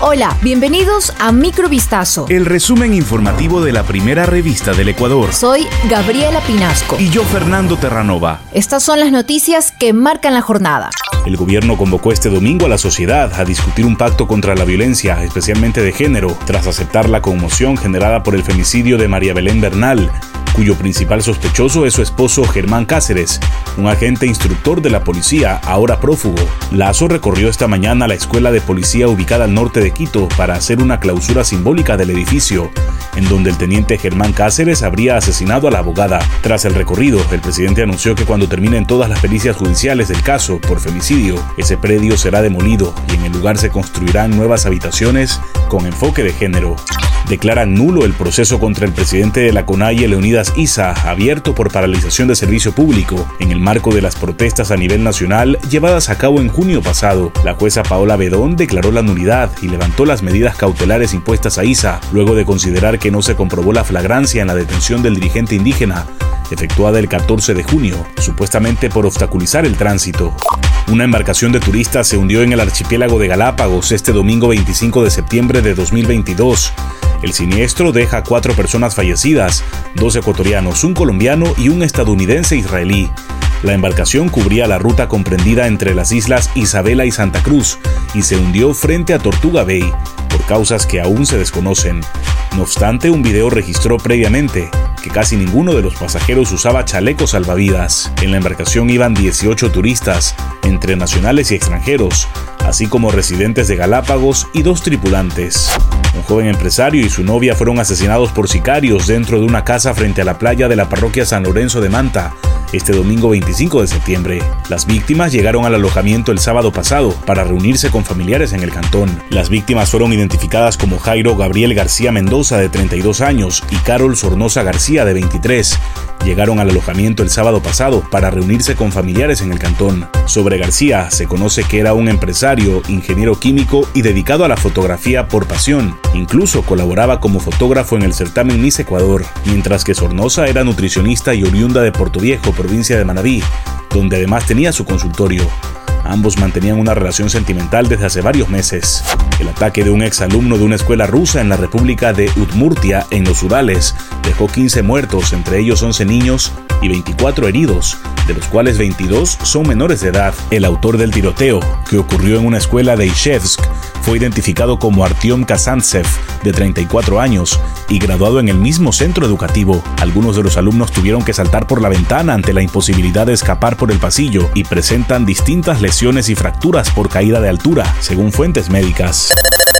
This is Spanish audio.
Hola, bienvenidos a Microvistazo. El resumen informativo de la primera revista del Ecuador. Soy Gabriela Pinasco. Y yo, Fernando Terranova. Estas son las noticias que marcan la jornada. El gobierno convocó este domingo a la sociedad a discutir un pacto contra la violencia, especialmente de género, tras aceptar la conmoción generada por el femicidio de María Belén Bernal, cuyo principal sospechoso es su esposo Germán Cáceres, un agente instructor de la policía, ahora prófugo. Lazo recorrió esta mañana la escuela de policía ubicada al norte de Quito para hacer una clausura simbólica del edificio, en donde el teniente Germán Cáceres habría asesinado a la abogada. Tras el recorrido, el presidente anunció que cuando terminen todas las pericias judiciales del caso por femicidio, ese predio será demolido y en el lugar se construirán nuevas habitaciones con enfoque de género declaran nulo el proceso contra el presidente de la CONAIE, Leonidas Isa, abierto por paralización de servicio público en el marco de las protestas a nivel nacional llevadas a cabo en junio pasado. La jueza Paola Bedón declaró la nulidad y levantó las medidas cautelares impuestas a Isa, luego de considerar que no se comprobó la flagrancia en la detención del dirigente indígena, efectuada el 14 de junio, supuestamente por obstaculizar el tránsito. Una embarcación de turistas se hundió en el archipiélago de Galápagos este domingo 25 de septiembre de 2022. El siniestro deja cuatro personas fallecidas, dos ecuatorianos, un colombiano y un estadounidense israelí. La embarcación cubría la ruta comprendida entre las islas Isabela y Santa Cruz y se hundió frente a Tortuga Bay, por causas que aún se desconocen. No obstante, un video registró previamente que casi ninguno de los pasajeros usaba chalecos salvavidas. En la embarcación iban 18 turistas, entre nacionales y extranjeros, así como residentes de Galápagos y dos tripulantes. Un joven empresario y su novia fueron asesinados por sicarios dentro de una casa frente a la playa de la parroquia San Lorenzo de Manta, este domingo 25 de septiembre. Las víctimas llegaron al alojamiento el sábado pasado para reunirse con familiares en el cantón. Las víctimas fueron identificadas como Jairo Gabriel García Mendoza de 32 años y Carol Sornosa García de 23. Llegaron al alojamiento el sábado pasado para reunirse con familiares en el cantón. Sobre García se conoce que era un empresario, ingeniero químico y dedicado a la fotografía por pasión. Incluso colaboraba como fotógrafo en el certamen Miss Ecuador, mientras que Sornosa era nutricionista y oriunda de Puerto Viejo, provincia de Manabí, donde además tenía su consultorio. Ambos mantenían una relación sentimental desde hace varios meses. El ataque de un exalumno de una escuela rusa en la República de Udmurtia, en los Urales, dejó 15 muertos, entre ellos 11 niños y 24 heridos, de los cuales 22 son menores de edad. El autor del tiroteo, que ocurrió en una escuela de Ishevsk, fue identificado como Artyom Kazantsev, de 34 años, y graduado en el mismo centro educativo. Algunos de los alumnos tuvieron que saltar por la ventana ante la imposibilidad de escapar por el pasillo y presentan distintas lesiones y fracturas por caída de altura, según fuentes médicas.